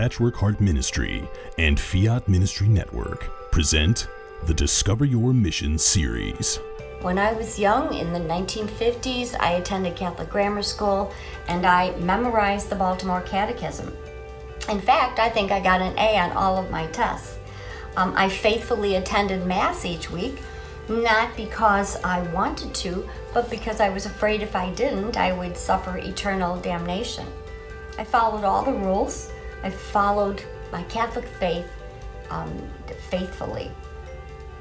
Patchwork Heart Ministry and Fiat Ministry Network present the Discover Your Mission series. When I was young in the 1950s, I attended Catholic grammar school and I memorized the Baltimore Catechism. In fact, I think I got an A on all of my tests. Um, I faithfully attended Mass each week, not because I wanted to, but because I was afraid if I didn't, I would suffer eternal damnation. I followed all the rules. I followed my Catholic faith um, faithfully.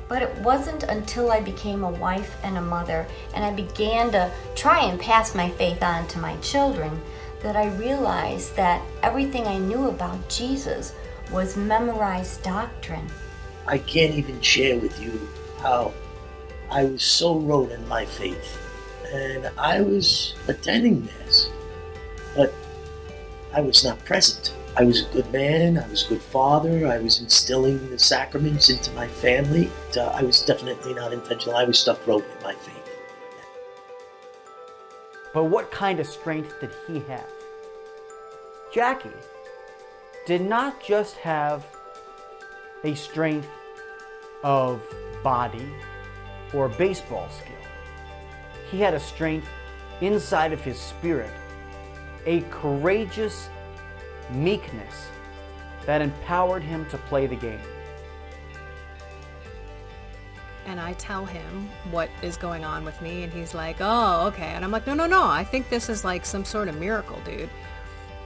But it wasn't until I became a wife and a mother and I began to try and pass my faith on to my children that I realized that everything I knew about Jesus was memorized doctrine. I can't even share with you how I was so rote in my faith. And I was attending Mass, but I was not present. I was a good man, I was a good father, I was instilling the sacraments into my family. Uh, I was definitely not intentional. I was stuck in my faith. But what kind of strength did he have? Jackie did not just have a strength of body or baseball skill. He had a strength inside of his spirit, a courageous meekness that empowered him to play the game. and I tell him what is going on with me, and he's like, "Oh, okay." And I'm like, "No, no, no! I think this is like some sort of miracle, dude."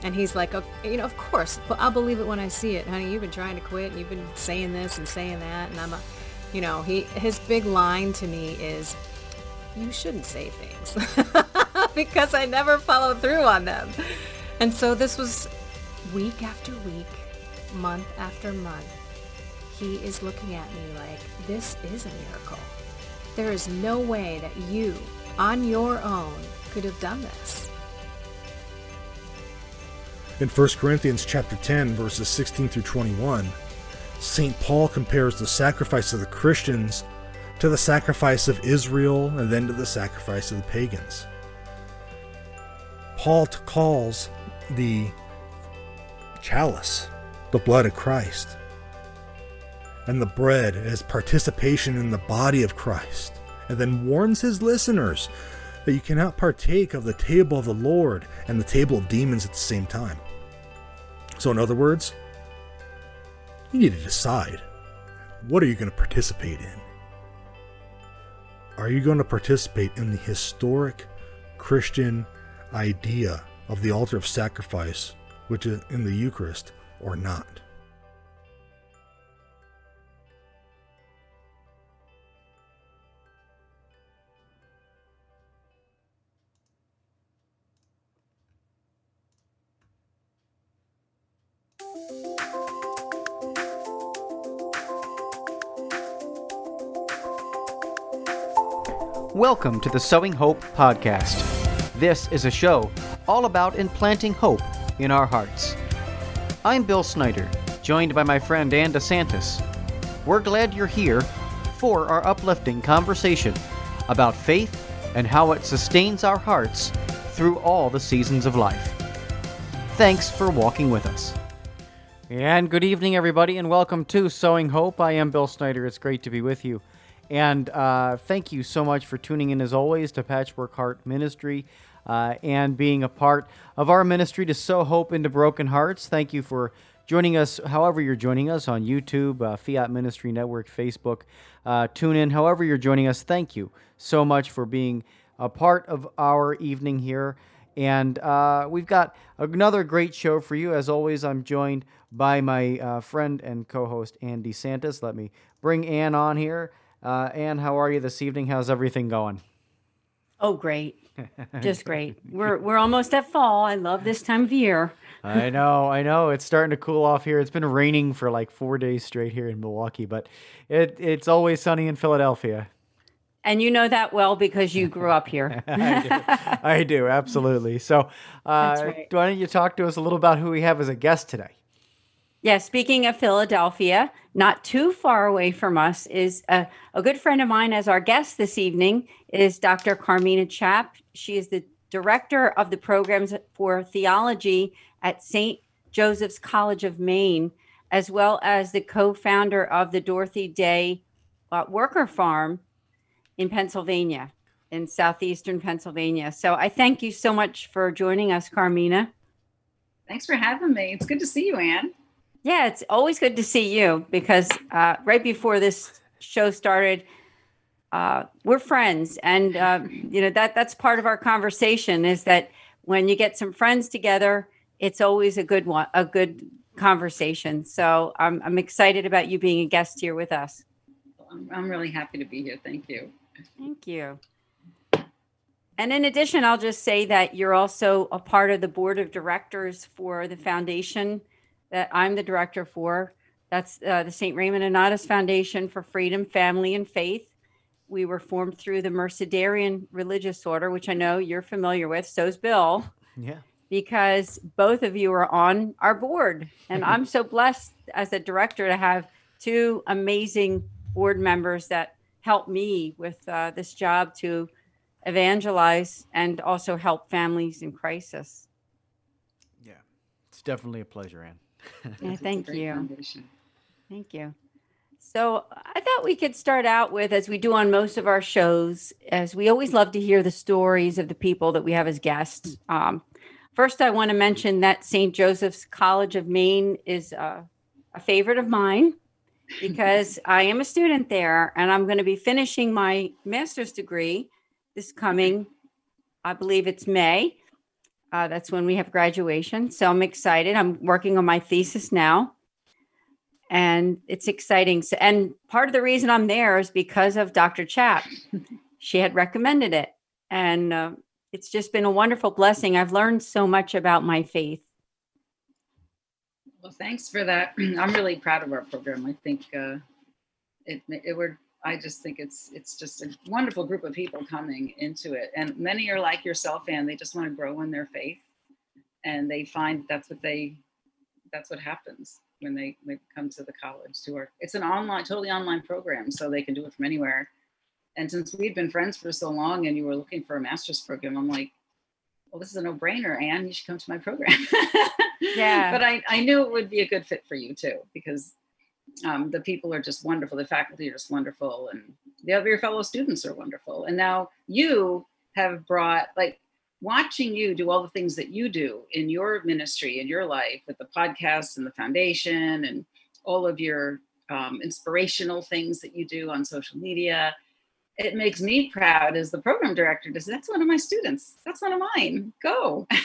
And he's like, okay, "You know, of course, but I'll believe it when I see it, honey. You've been trying to quit, and you've been saying this and saying that, and I'm a, you know, he his big line to me is, "You shouldn't say things," because I never follow through on them. And so this was week after week, month after month he is looking at me like, this is a miracle. There is no way that you, on your own, could have done this. In 1 Corinthians chapter 10 verses 16 through 21, St. Paul compares the sacrifice of the Christians to the sacrifice of Israel and then to the sacrifice of the pagans. Paul calls the chalice the blood of Christ and the bread as participation in the body of Christ, and then warns his listeners that you cannot partake of the table of the Lord and the table of demons at the same time. So, in other words, you need to decide what are you going to participate in? Are you going to participate in the historic Christian idea of the altar of sacrifice, which is in the Eucharist, or not? Welcome to the Sowing Hope podcast. This is a show all about implanting hope in our hearts. I'm Bill Snyder, joined by my friend Ann DeSantis. We're glad you're here for our uplifting conversation about faith and how it sustains our hearts through all the seasons of life. Thanks for walking with us. And good evening, everybody, and welcome to Sowing Hope. I am Bill Snyder. It's great to be with you. And uh, thank you so much for tuning in, as always, to Patchwork Heart Ministry uh, and being a part of our ministry to sow hope into broken hearts. Thank you for joining us, however, you're joining us on YouTube, uh, Fiat Ministry Network, Facebook, uh, tune in, however, you're joining us. Thank you so much for being a part of our evening here. And uh, we've got another great show for you. As always, I'm joined by my uh, friend and co host, Ann DeSantis. Let me bring Ann on here. Uh, Ann, how are you this evening? How's everything going? Oh, great. Just great. We're we're almost at fall. I love this time of year. I know, I know. It's starting to cool off here. It's been raining for like four days straight here in Milwaukee, but it it's always sunny in Philadelphia. And you know that well because you grew up here. I, do. I do, absolutely. So, uh, right. why don't you talk to us a little about who we have as a guest today? Yeah, speaking of Philadelphia, not too far away from us is a, a good friend of mine as our guest this evening is Dr. Carmina Chapp. She is the director of the programs for theology at St. Joseph's College of Maine, as well as the co founder of the Dorothy Day uh, Worker Farm in Pennsylvania, in southeastern Pennsylvania. So I thank you so much for joining us, Carmina. Thanks for having me. It's good to see you, Ann. Yeah, it's always good to see you because uh, right before this show started, uh, we're friends, and uh, you know that that's part of our conversation is that when you get some friends together, it's always a good one, a good conversation. So I'm I'm excited about you being a guest here with us. I'm, I'm really happy to be here. Thank you. Thank you. And in addition, I'll just say that you're also a part of the board of directors for the foundation that I'm the director for. That's uh, the St. Raymond Nonnatus Foundation for Freedom, Family, and Faith. We were formed through the Mercedarian religious order, which I know you're familiar with. So's Bill. Yeah. Because both of you are on our board. And I'm so blessed as a director to have two amazing board members that help me with uh, this job to evangelize and also help families in crisis. Yeah. It's definitely a pleasure, Ann. Yeah, thank you. foundation. Thank you. So I thought we could start out with, as we do on most of our shows, as we always love to hear the stories of the people that we have as guests. Um, first, I want to mention that St. Joseph's College of Maine is uh, a favorite of mine because I am a student there and I'm going to be finishing my master's degree this coming, I believe it's May. Uh, that's when we have graduation. So I'm excited. I'm working on my thesis now and it's exciting. So, and part of the reason I'm there is because of Dr. Chapp. she had recommended it, and uh, it's just been a wonderful blessing. I've learned so much about my faith. Well, thanks for that. I'm really proud of our program. I think uh, it, it we're I just think it's it's just a wonderful group of people coming into it, and many are like yourself, and they just want to grow in their faith, and they find that's what they that's what happens when they, they come to the college to work. It's an online, totally online program, so they can do it from anywhere. And since we'd been friends for so long, and you were looking for a master's program, I'm like, well, this is a no-brainer, Ann. You should come to my program. Yeah. but I, I knew it would be a good fit for you too, because um, the people are just wonderful. The faculty are just wonderful, and the other your fellow students are wonderful. And now you have brought like watching you do all the things that you do in your ministry in your life with the podcast and the foundation and all of your um, inspirational things that you do on social media it makes me proud as the program director to say that's one of my students that's one of mine go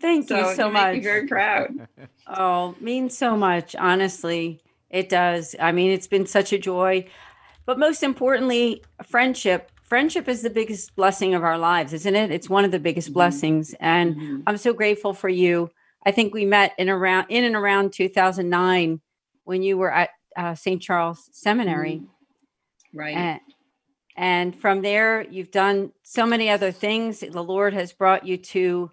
Thank you so you much. very proud Oh, means so much. Honestly, it does. I mean, it's been such a joy. But most importantly, friendship. Friendship is the biggest blessing of our lives, isn't it? It's one of the biggest Mhm. blessings. And Mhm. I'm so grateful for you. I think we met in around in and around 2009 when you were at uh, St. Charles Seminary. right And, and from there, you've done so many other things. The Lord has brought you to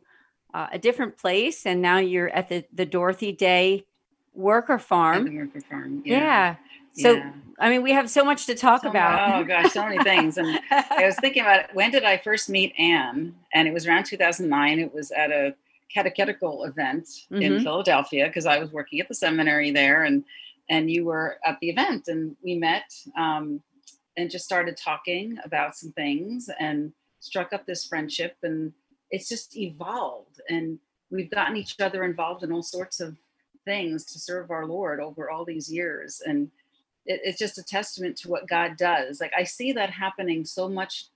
uh, a different place, and now you're at the, the Dorothy Day Worker At Farm. the worker farm Yeah. So, Yeah. I mean, we have so much to talk So- about. oh gosh so many things and I was thinking about it. when did I first meet Ann? And it was around 2009. It was at a catechetical event in Mhm. Philadelphia because I was working at the seminary there, and and you were at the event, and we met um, and just started talking about some things and struck up this friendship, and it's just evolved, and we've gotten each other involved in all sorts of things to serve our Lord over all these years, and it, it's just a testament to what God does. Like I see that happening so much,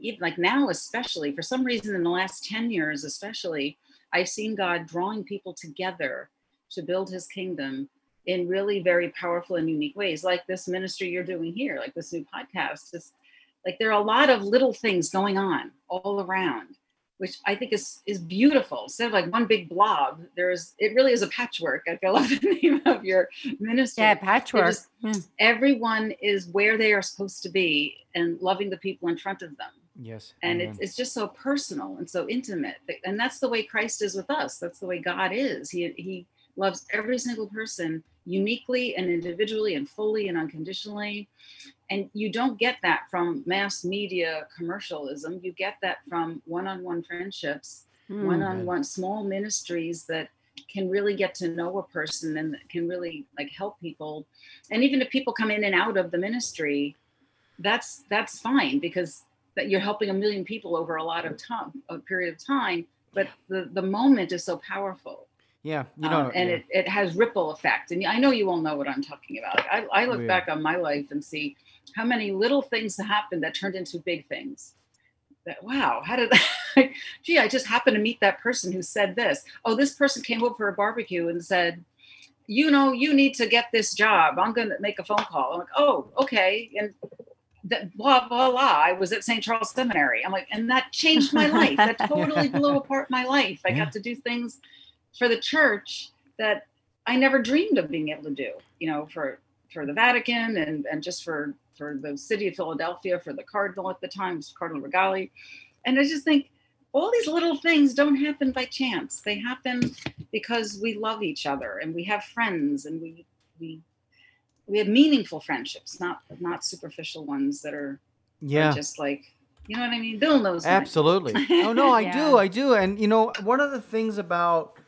even like now, especially for some reason in the last 10 years, especially, I've seen God drawing people together to build his kingdom in really very powerful and unique ways, like this ministry you're doing here, like this new podcast. It's like there are a lot of little things going on all around which I think is is beautiful. Instead of like one big blob, there's it really is a patchwork. I love the name of your ministry. yeah, patchwork. just- Yeah. everyone is where they are supposed to be and loving the people in front of them. Yes. And amen. it's, it's just so personal and so intimate. And that's the way Christ is with us. That's the way God is. He, he loves every single person uniquely and individually and fully and unconditionally. And you don't get that from mass media commercialism. You get that from one on one friendships Mm. one-on-one small ministries that can really get to know a person and can really like help people and even if people come in and out of the ministry that's that's fine because that you're helping a million people over a lot of time a period of time but the the moment is so powerful Yeah, you know, um, and yeah. it, it has ripple effect and i know you all know what i'm talking about. I, I look Oh, yeah. back on my life and see how many little things happened that turned into big things. That wow how did gee i just happened to meet that person who said this. Oh this person came over for a barbecue and said you know you need to get this job. I'm going to make a phone call. I'm like oh okay. And that blah blah blah. I was at st charles seminary. I'm like and that changed my life. That totally blew apart my life. I Yeah. got to do things for the church that i never dreamed of being able to do you know for for the vatican and and just for for the city of philadelphia for the cardinal at the time it cardinal rigali and i just think all these little things don't happen by chance they happen because we love each other and we have friends and we we we have meaningful friendships not not superficial ones that are, are yeah. just like you know what i mean bill knows what I mean. Absolutely. Oh no, I Yeah. do, I do, and you know, one of the things about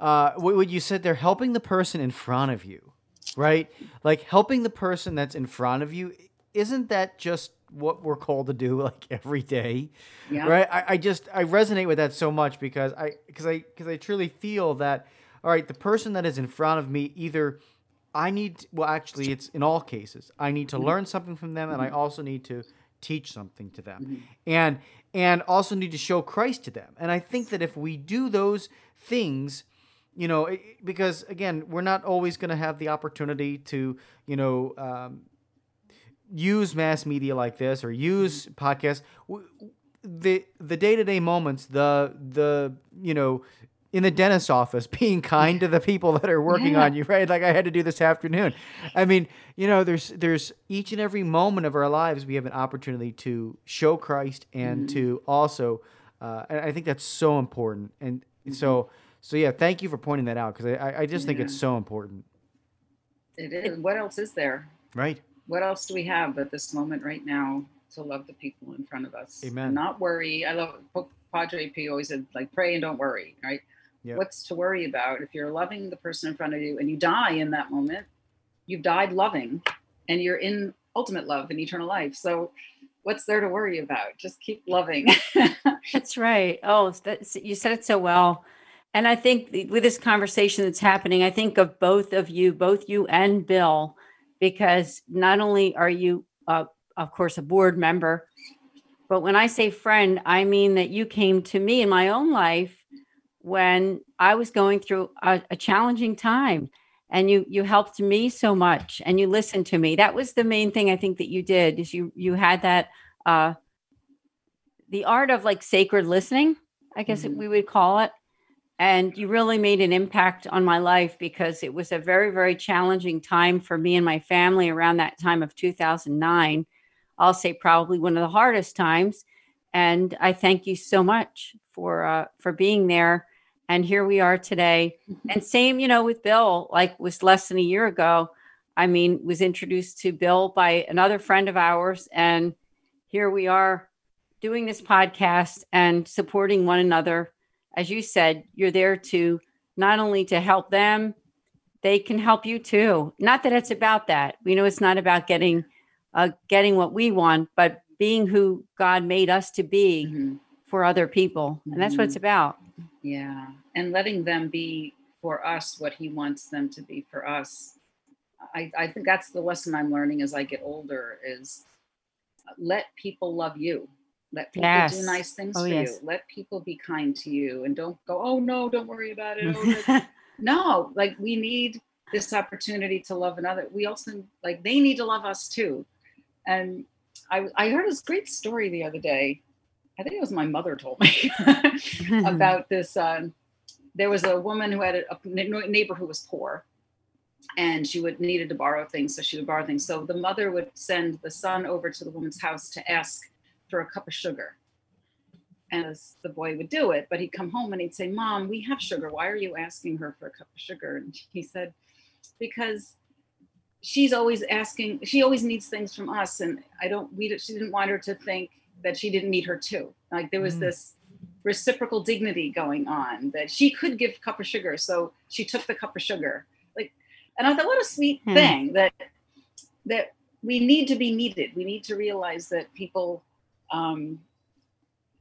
uh, what, you said, they're helping the person in front of you, right? Like helping the person that's in front of you. Isn't that just what we're called to do, like every day? yeah right I, I just i resonate with that so much because i because i because i truly feel that all right the person that is in front of me either i need well actually it's in all cases i need to mm-hmm. learn something from them and i mm-hmm. also need to teach something to them mm-hmm. and and also need to show christ to them and i think that if we do those things you know it, because again we're not always going to have the opportunity to you know um, use mass media like this or use podcasts. The the day-to-day moments the the you know in the dentist's office being kind to the people that are working Yeah. on you right? Like i had to do this afternoon. I mean you know there's there's each and every moment of our lives we have an opportunity to show christ and to also uh, and i think that's so important. And so so yeah thank you for pointing that out because I, I- I just think it's so important. It is. What else is there? Right. What else do we have at this moment right now to love the people in front of us? Amen. and not worry. I love padre pio always said like pray and don't worry right? Yep. what's to worry about? If you're loving the person in front of you and you die in that moment you've died loving and you're in ultimate love and eternal life. So what's there to worry about? Just keep loving. That's right. Oh, that's, you said it so well. And I think with this conversation that's happening, I think of both of you, both you and Bill, because not only are you, uh, of course, a board member, but when I say friend, I mean that you came to me in my own life when I was going through a, a challenging time. And you you helped me so much, and you listened to me. That was the main thing I think that you did. Is you you had that uh, the art of like sacred listening, I guess Mhm. we would call it. And you really made an impact on my life because it was a very, very challenging time for me and my family around that time of 2009. I'll say probably one of the hardest times. And I thank you so much for uh, for being there. And here we are today. And same, you know, with Bill, like was less than a year ago. I mean, was introduced to Bill by another friend of ours, and here we are doing this podcast and supporting one another. As you said, you're there to not only to help them, they can help you too. Not that it's about that. We know it's not about getting uh, getting what we want, but being who God made us to be Mhm. for other people, and that's what it's about. Yeah. And letting them be for us what he wants them to be for us. I, I think that's the lesson I'm learning as I get older is let people love you. Let people Yes. do nice things Oh, for yes. you. Let people be kind to you and don't go, oh no, don't worry about it. Oh, no, like we need this opportunity to love another. We also like they need to love us too. And I I heard this great story the other day. I think it was my mother told me about this. Um, there was a woman who had a, a neighbor who was poor, and she would needed to borrow things, so she would borrow things. So the mother would send the son over to the woman's house to ask for a cup of sugar. And as the boy would do it, but he'd come home and he'd say, "Mom, we have sugar. Why are you asking her for a cup of sugar?" And he said, "Because." She's always asking. She always needs things from us, and I don't. We. She didn't want her to think that she didn't need her too. Like there was Mm. this reciprocal dignity going on that she could give a cup of sugar so she took the cup of sugar like and i thought what a sweet Hmm. thing that that we need to be needed we need to realize that people um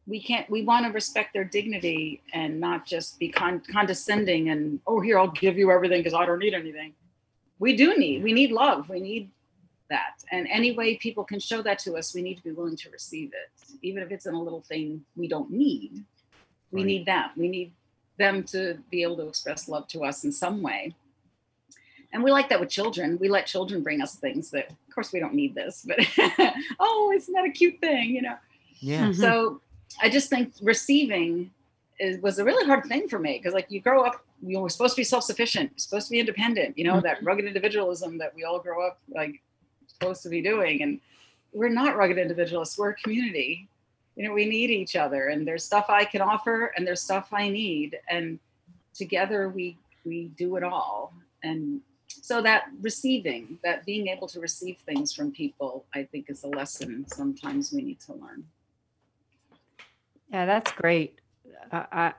we can't we want to respect their dignity and not just be con- condescending and oh here i'll give you everything because i don't need anything. We do need we need love. We need that. And any way people can show that to us we need to be willing to receive it. Even if it's in a little thing we don't need we Right. need them. We need them to be able to express love to us in some way and we like that with children we let children bring us things that of course we don't need this but oh isn't that a cute thing you know Yeah. Mhm. so I just think receiving is, was a really hard thing for me because, like, you grow up, you know, we're supposed to be self-sufficient, you're supposed to be independent, you know, that rugged individualism that we all grow up like supposed to be doing, and we're not rugged individualists. We're a community. You know, we need each other, and there's stuff I can offer, and there's stuff I need, and together we we do it all. And so that receiving, that being able to receive things from people, I think is a lesson sometimes we need to learn. Yeah, that's great. Uh, I,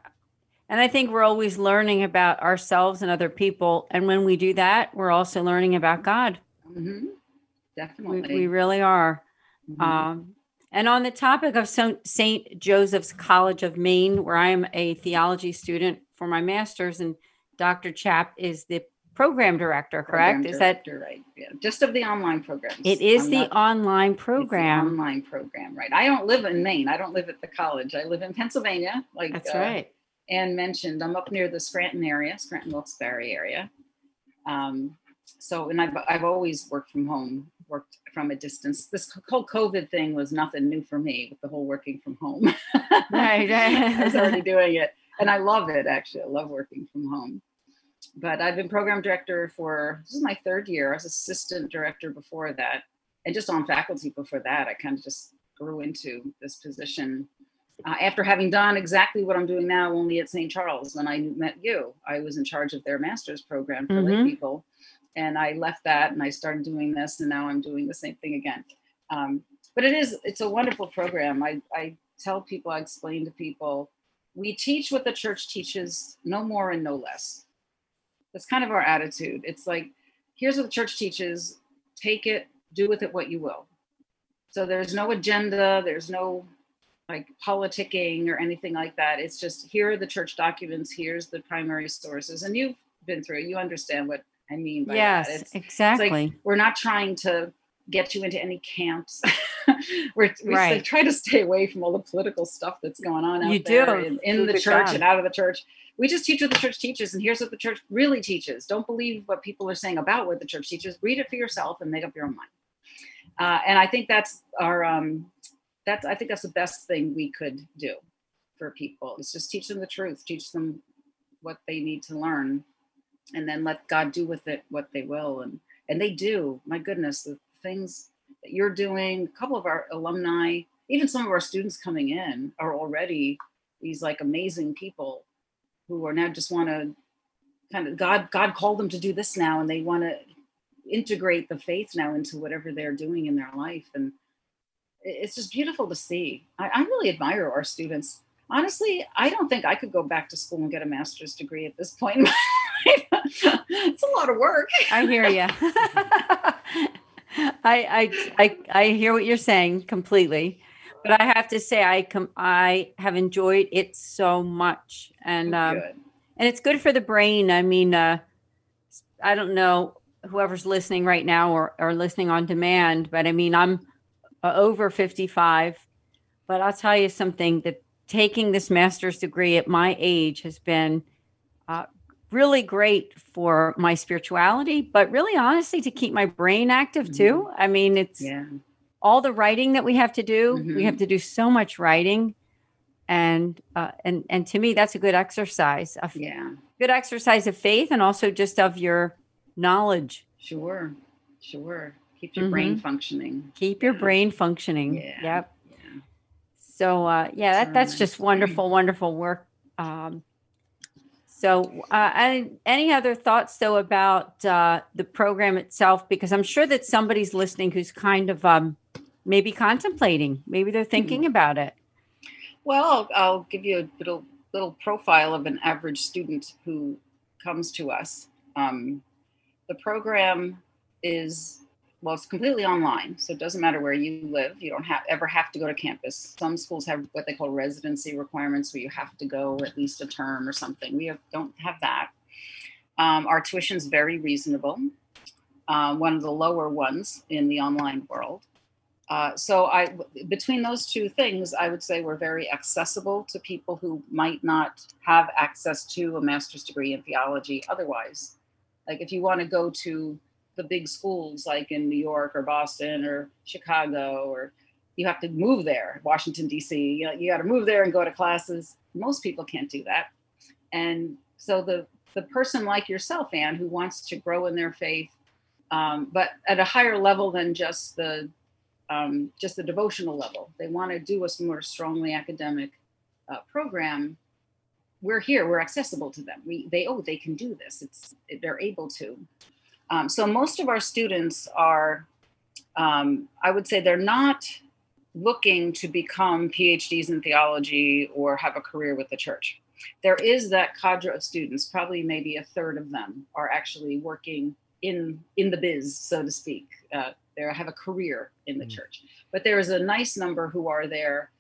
and I think we're always learning about ourselves and other people. And when we do that, we're also learning about God. hmm We, Definitely. we really are. Mhm. Um, and on the topic of St. Joseph's College of Maine, where I am a theology student for my master's, and Dr. Chapp is the program director, correct? Program Is that right? Yeah, just of the online programs. it is the not- online it's the program? online program, right? I don't live in Maine. I don't live at the college. I live in Pennsylvania, like That's uh, right. Ann mentioned. I'm up near the Scranton area, Scranton Wilkes-Barre area. Um, so, and I've I've always worked from home, worked from a distance. This whole COVID thing was nothing new for me with the whole working from home. Right, right. I was already doing it, and I love it. Actually, I love working from home. But I've been program director for this is my third year. I was assistant director before that, and just on faculty before that. I kind of just grew into this position uh, after having done exactly what I'm doing now, only at St. Charles. When I met you, I was in charge of their master's program for lay Mhm. people, and I left that and I started doing this, and now I'm doing the same thing again. Um, but it is it's a wonderful program. I I tell people, I explain to people, we teach what the church teaches, no more and no less. That's kind of our attitude. It's like, here's what the church teaches, take it, do with it what you will. So there's no agenda, there's no like politicking or anything like that. It's just here are the church documents, here's the primary sources. And you've been through it, you understand what I mean by Yes, that. It's, exactly. we're not trying to get you into any camps. we're, we Right. try to stay away from all the political stuff that's going on out You there do. in, in the church job. and out of the church. We just teach what the church teaches, and here's what the church really teaches. Don't believe what people are saying about what the church teaches. Read it for yourself and make up your own mind. Uh, and I think that's our um, that's I think that's the best thing we could do for people. Is just teach them the truth, teach them what they need to learn, and then let God do with it what they will. And and they do. My goodness, the things you're doing. A couple of our alumni, even some of our students coming in, are already these like amazing people who are now just want to kind of God God called them to do this now, and they want to integrate the faith now into whatever they're doing in their life and it's just beautiful to see I, I really admire our students honestly i don't think i could go back to school and get a master's degree at this point in my life it's a lot of work I hear you. I, I I I hear what you're saying completely, but I have to say I com- I have enjoyed it so much, and um, and it's good for the brain. I mean, uh, I don't know whoever's listening right now or or listening on demand, but I mean I'm uh, over 55, but I'll tell you something that taking this master's degree at my age has been really great for my spirituality, but really honestly to keep my brain active too. I mean, it's yeah all the writing that we have to do. We Mhm. have to do so much writing. And uh, and and to me, that's a good exercise, a f- yeah good exercise of faith, and also just of your knowledge. sure sure keep your brain Mm-hmm. funcking Keep your brain functioning. Yeah. Yep. yeah So uh, yeah, that, that's just wonderful, wonderful work. Um, so, uh, and any other thoughts though about uh, the program itself? Because I'm sure that somebody's listening who's kind of um, maybe contemplating, maybe they're thinking about it. Well, I'll, I'll give you a little little profile of an average student who comes to us. Um, the program is well, it's completely online, so it doesn't matter where you live. You don't have ever have to go to campus. Some schools have what they call residency requirements, where you have to go at least a term or something. We have, don't have that. Um, our tuition is very reasonable, uh, one of the lower ones in the online world. Uh, so I, between those two things, I would say we're very accessible to people who might not have access to a master's degree in theology otherwise. Like if you want to go to the big schools like in New York or Boston or Chicago, or you have to move there, Washington, D.C., you, know, you got to move there and go to classes. Most people can't do that. And so the, the person like yourself, Ann, who wants to grow in their faith, um, but at a higher level than just the um, just the devotional level. They want to do a more strongly academic uh, program. We're here. We're accessible to them. We they oh they can do this. It's they're able to. Um, so most of our students are, um, I would say, they're not looking to become PhDs in theology or have a career with the church. There is that cadre of students, probably maybe a third of them are actually working in in the biz, so to speak. Uh, they have a career in the mm. church, but there is a nice number who are there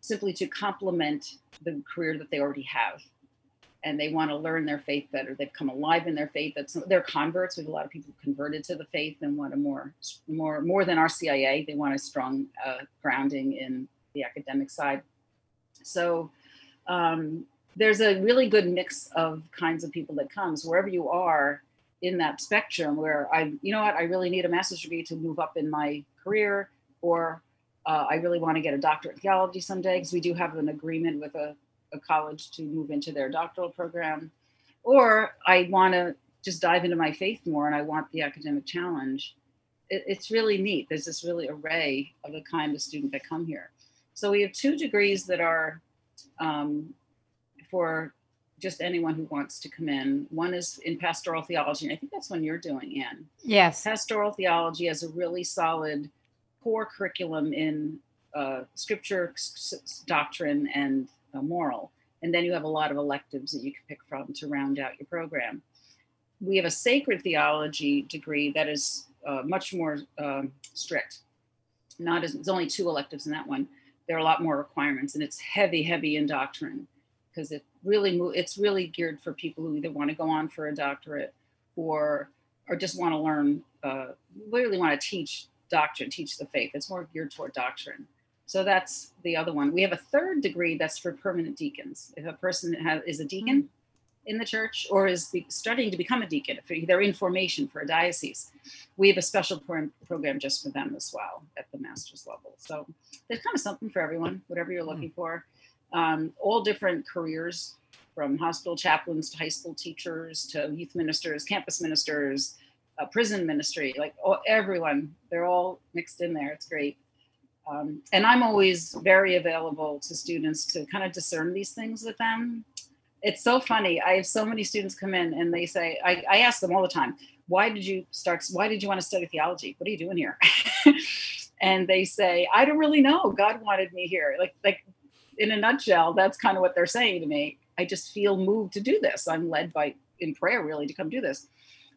simply to complement the career that they already have and they want to learn their faith better. They've come alive in their faith. That's they're converts. We have a lot of people converted to the faith and want a more, more, more than RCIA. They want a strong uh, grounding in the academic side. So um, there's a really good mix of kinds of people that comes wherever you are in that spectrum. Where I, you know what, I really need a master's degree to move up in my career, or uh, I really want to get a doctorate in theology someday because we do have an agreement with a a college to move into their doctoral program, or I want to just dive into my faith more and I want the academic challenge. It, it's really neat. There's this really array of the kind of student that come here. So we have two degrees that are um, for just anyone who wants to come in. One is in pastoral theology, and I think that's one you're doing, Ann. Yes. Pastoral theology has a really solid core curriculum in uh, scripture, s- doctrine, and uh, moral. And then you have a lot of electives that you can pick from to round out your program. We have a sacred theology degree that is uh, much more um, strict. Not as, there's only two electives in that one. There are a lot more requirements, and it's heavy, heavy in doctrine because it really it's really geared for people who either want to go on for a doctorate or or just want to learn, uh, really want to teach doctrine, teach the faith. It's more geared toward doctrine. So that's the other one. We have a third degree that's for permanent deacons. If a person has, is a deacon mm-hmm. in the church or is studying to become a deacon, if they're in formation for a diocese, we have a special pro- program just for them as well at the master's level. So there's kind of something for everyone, whatever you're looking mm-hmm. for. Um, all different careers from hospital chaplains to high school teachers to youth ministers, campus ministers, uh, prison ministry, like all, everyone, they're all mixed in there. It's great. Um, and I'm always very available to students to kind of discern these things with them. It's so funny. I have so many students come in and they say, I, I ask them all the time, why did you start, why did you want to study theology? What are you doing here? and they say, I don't really know. God wanted me here. Like, like in a nutshell, that's kind of what they're saying to me. I just feel moved to do this. I'm led by in prayer really to come do this.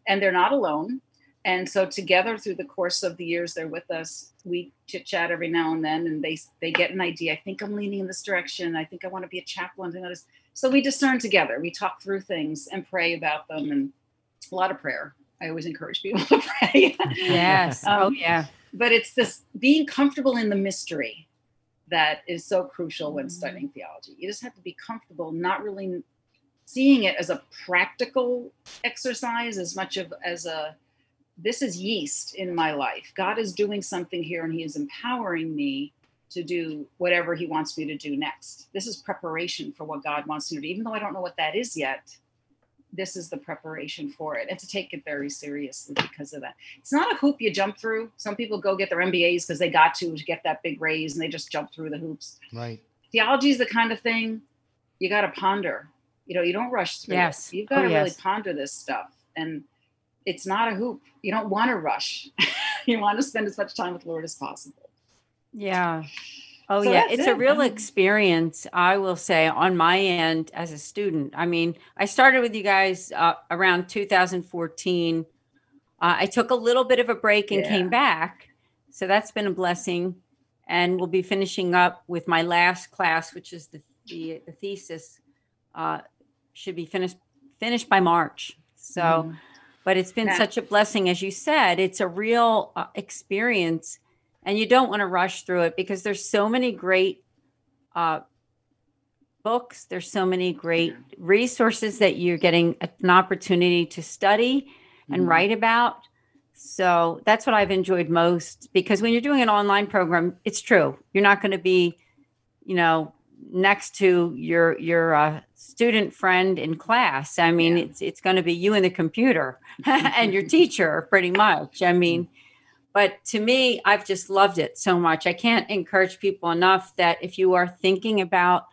And they're not alone. And so together through the course of the years they're with us, we chit chat every now and then, and they they get an idea. I think I'm leaning in this direction. I think I want to be a chaplain. And so we discern together. We talk through things and pray about them, and a lot of prayer. I always encourage people to pray. Yes. um, oh yeah. But it's this being comfortable in the mystery that is so crucial when mm-hmm. studying theology. You just have to be comfortable, not really seeing it as a practical exercise as much of as a this is yeast in my life. God is doing something here and He is empowering me to do whatever He wants me to do next. This is preparation for what God wants me to do. Even though I don't know what that is yet, this is the preparation for it and to take it very seriously because of that. It's not a hoop you jump through. Some people go get their MBAs because they got to to get that big raise and they just jump through the hoops. Right. Theology is the kind of thing you got to ponder. You know, you don't rush through yes. it. You've got oh, to yes. really ponder this stuff. And it's not a hoop. You don't want to rush. you want to spend as much time with Lord as possible. Yeah. Oh So yeah, it's a real experience. I will say on my end as a student. I mean, I started with you guys uh, around 2014. Uh, I took a little bit of a break and came back, so that's been a blessing. And we'll be finishing up with my last class, which is the the, the thesis. Uh, should be finished finished by March. So Mhm. But it's been Yeah. such a blessing as you said it's a real uh, experience and you don't want to rush through it because there's so many great uh, books there's so many great resources that you're getting an opportunity to study and Mhm. write about so that's what i've enjoyed most because when you're doing an online program it's true you're not going to be you know next to your your uh, student friend in class. I mean Yeah. it's it's going to be you and the computer and your teacher pretty much. I mean mm-hmm. but to me i've just loved it so much. I can't encourage people enough that if you are thinking about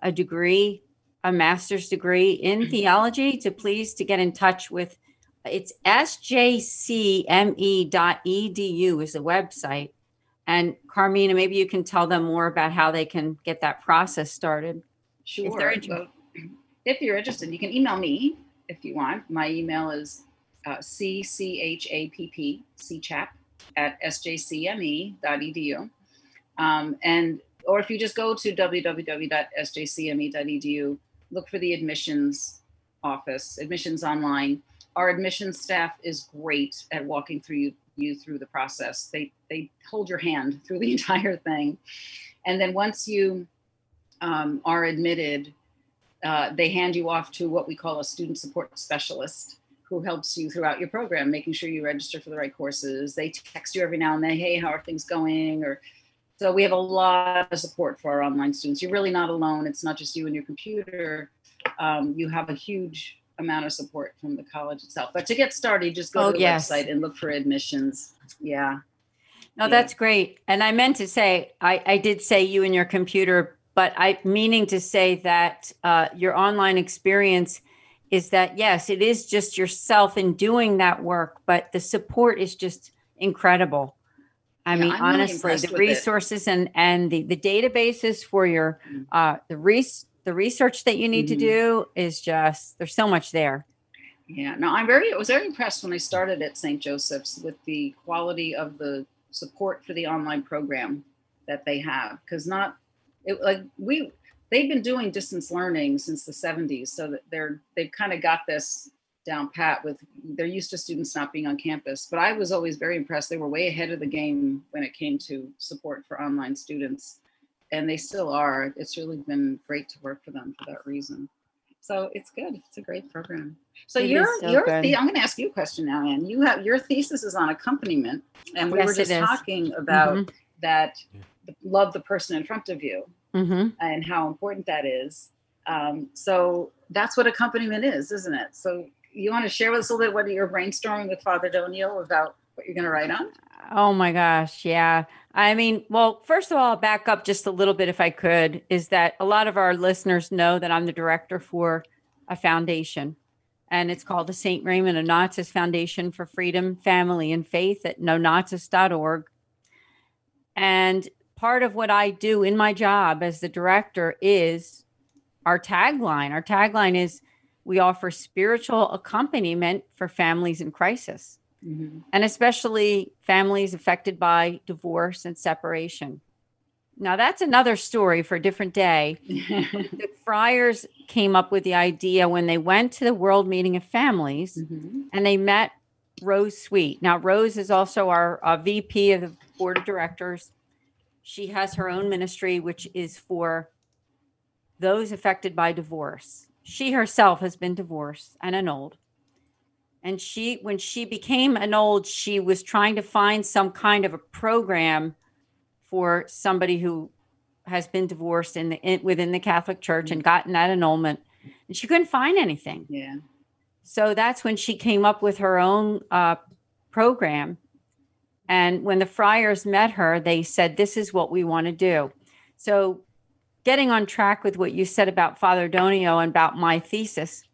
a degree a master's degree in mm-hmm. theology to please to get in touch with it's sjcme.edu is the website. And carmina maybe you can tell them more about how they can get that process started Sure. they're inter- Well, if you're interested, you can email me if you want. My email is uh, cchapp, cchap, at sjcme.edu. Um, and or if you just go to www.sjcme.edu, look for the admissions office, admissions online. Our admissions staff is great at walking through you, you through the process. They they hold your hand through the entire thing, and then once you um, are admitted, uh, they hand you off to what we call a student support specialist who helps you throughout your program, making sure you register for the right courses. They text you every now and then, hey, how are things going? Or so we have a lot of support for our online students. You're really not alone. It's not just you and your computer. Um, you have a huge amount of support from the college itself. But to get started, just go Oh, to the yes. website and look for admissions. Yeah. No, Yeah. that's great. And I meant to say, I, I did say you and your computer, but I meaning to say that uh, your online experience is that, yes, it is just yourself in doing that work, but the support is just incredible. I Yeah, mean, I'm honestly, impressed the it. resources and, and the, the databases for your, Mm. uh, the res- the research that you need to Mhm. do is just, there's so much there. Yeah, no, I'm very, I was very impressed when I started at St. Joseph's with the quality of the support for the online program that they have. Because not, it, like we, they've been doing distance learning since the 70s, so that they're they've kind of got this down pat. With they're used to students not being on campus. But I was always very impressed. They were way ahead of the game when it came to support for online students, and they still are. It's really been great to work for them for that reason. So it's good. It's a great program. So It your so your the, I'm going to ask you a question now, Ann. You have your thesis is on accompaniment, and we were Yes, it just talking about Mhm. That love the person in front of you hmm and how important that is. Um, so that's what accompaniment is, isn't it? So you want to share with us a little bit what you're brainstorming with Father Doniel about what you're going to write on? Oh my gosh, yeah. I mean, well, first of all, I'll back up just a little bit if I could, is that a lot of our listeners know that I'm the director for a foundation, and it's called the St. Raymond Nonnatus Foundation for Freedom, Family, and Faith at nonnatus.org. And part of what I do in my job as the director is our tagline. Our tagline is we offer spiritual accompaniment for families in crisis and especially families affected by divorce and separation. Now, that's another story for a different day. The friars came up with the idea when they went to the World Meeting of Families Mhm. and they met Rose Sweet. Now, Rose is also our uh, VP of the board of directors. She has her own ministry, which is for those affected by divorce. She herself has been divorced and annulled. And she, when she became annulled, she was trying to find some kind of a program for somebody who has been divorced in the in, within the Catholic Church and gotten that annulment, and she couldn't find anything. Yeah. So that's when she came up with her own uh, program. And when the friars met her, they said, This is what we want to do. So, getting on track with what you said about Father Donio and about my thesis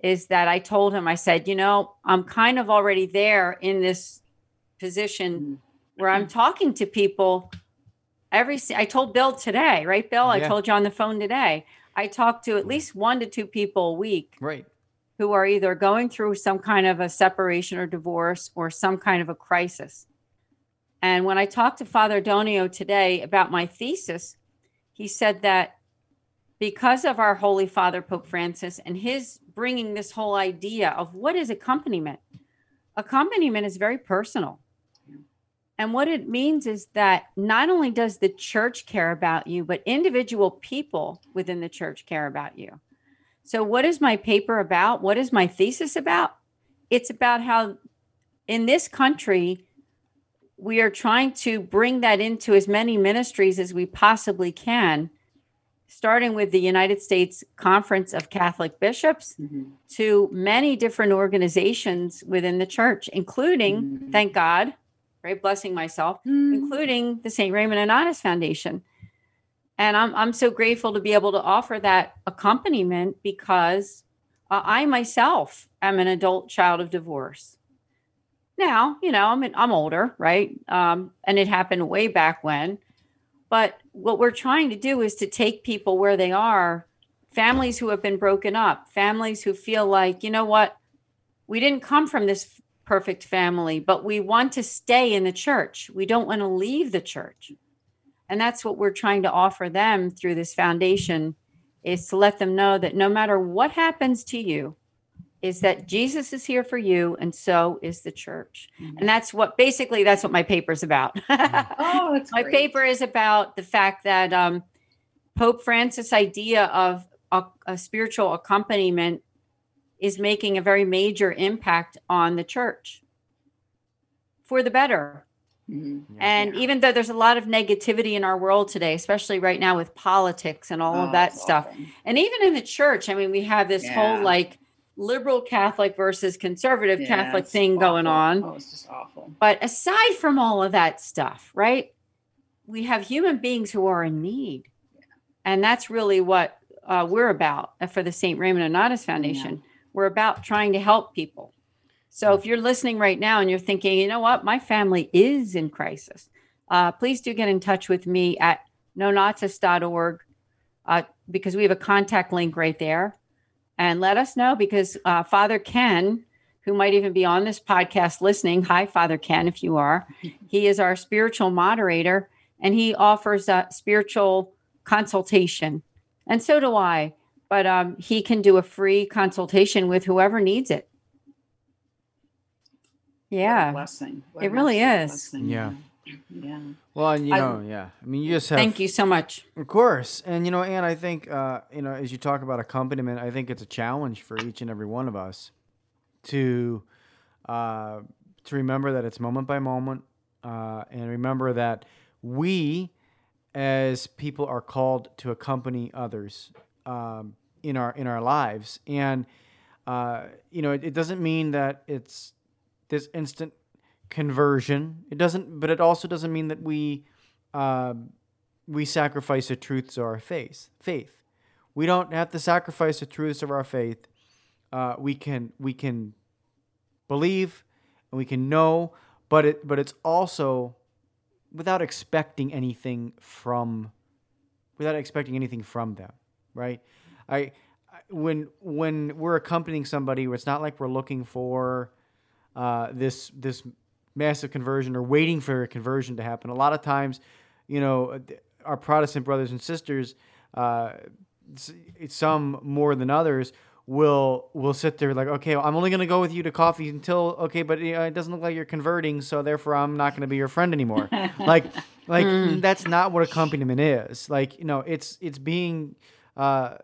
is that I told him, I said, You know, I'm kind of already there in this position mm-hmm. where I'm talking to people every I told Bill today, right, Bill? I told you on the phone today. I talk to at least one to two people a week Right. who are either going through some kind of a separation or divorce or some kind of a crisis. And when I talked to Father Donio today about my thesis, he said that because of our Holy Father, Pope Francis, and his bringing this whole idea of what is accompaniment, accompaniment is very personal. And what it means is that not only does the church care about you, but individual people within the church care about you. So, what is my paper about? What is my thesis about? It's about how in this country, we are trying to bring that into as many ministries as we possibly can, starting with the United States Conference of Catholic Bishops Mhm. to many different organizations within the church, including, Mhm. thank God, right, blessing myself, including the St. Raymond Nonnatus Foundation. And I'm, I'm so grateful to be able to offer that accompaniment because uh, I myself am an adult child of divorce. Now, you know, I'm, I'm older, right? Um, and it happened way back when. But what we're trying to do is to take people where they are, families who have been broken up, families who feel like, you know what, we didn't come from this perfect family, but we want to stay in the church. We don't want to leave the church. And that's what we're trying to offer them through this foundation is to let them know that no matter what happens to you, is that Jesus is here for you and so is the church. And that's what basically that's what my paper is about. Oh, that's my great. paper is about the fact that um, Pope Francis' idea of a, a spiritual accompaniment is making a very major impact on the church for the better. Mhm. And even though there's a lot of negativity in our world today, especially right now with politics and all Oh, of that stuff, awful. and even in the church, I mean, we have this whole like liberal Catholic versus conservative Yeah, Catholic thing going on. Oh, it's just awful. But aside from all of that stuff, right? We have human beings who are in need. And that's really what uh, we're about for the St. Raymond Nonnatus Foundation. We're about trying to help people. So if you're listening right now and you're thinking, you know what, my family is in crisis, uh, please do get in touch with me at nonnatus.org uh, because we have a contact link right there. And let us know because uh, Father Ken, who might even be on this podcast listening, hi, Father Ken, if you are, he is our spiritual moderator and he offers a spiritual consultation. And so do I. But um, he can do a free consultation with whoever needs it. What a Yeah. blessing. What It an really absolute is. blessing, Yeah. Yeah. Well, and you I- know, yeah. I mean, you just have. Thank you so much. Of course, and you know, and I think uh, you know, as you talk about accompaniment, I think it's a challenge for each and every one of us to uh, to remember that it's moment by moment, uh, and remember that we, as people, are called to accompany others um, in our in our lives, and uh, you know, it, it doesn't mean that it's this instant conversion. It doesn't, but it also doesn't mean that we. um we sacrifice the truths of our faith. Faith. We don't have to sacrifice the truths of our faith. Uh, we can we can believe and we can know, but it but it's also without expecting anything from without expecting anything from them, right? I- when when we're accompanying somebody, it's not like we're looking for uh, this this massive conversion or waiting for a conversion to happen. A lot of times, you know, our Protestant brothers and sisters, uh, some more than others, will will sit there like, okay, well, I'm only going to go with you to coffee until okay, but you know, it doesn't look like you're converting, so therefore I'm not going to be your friend anymore. like, like that's not what accompaniment is. Like, you know, it's it's being uh,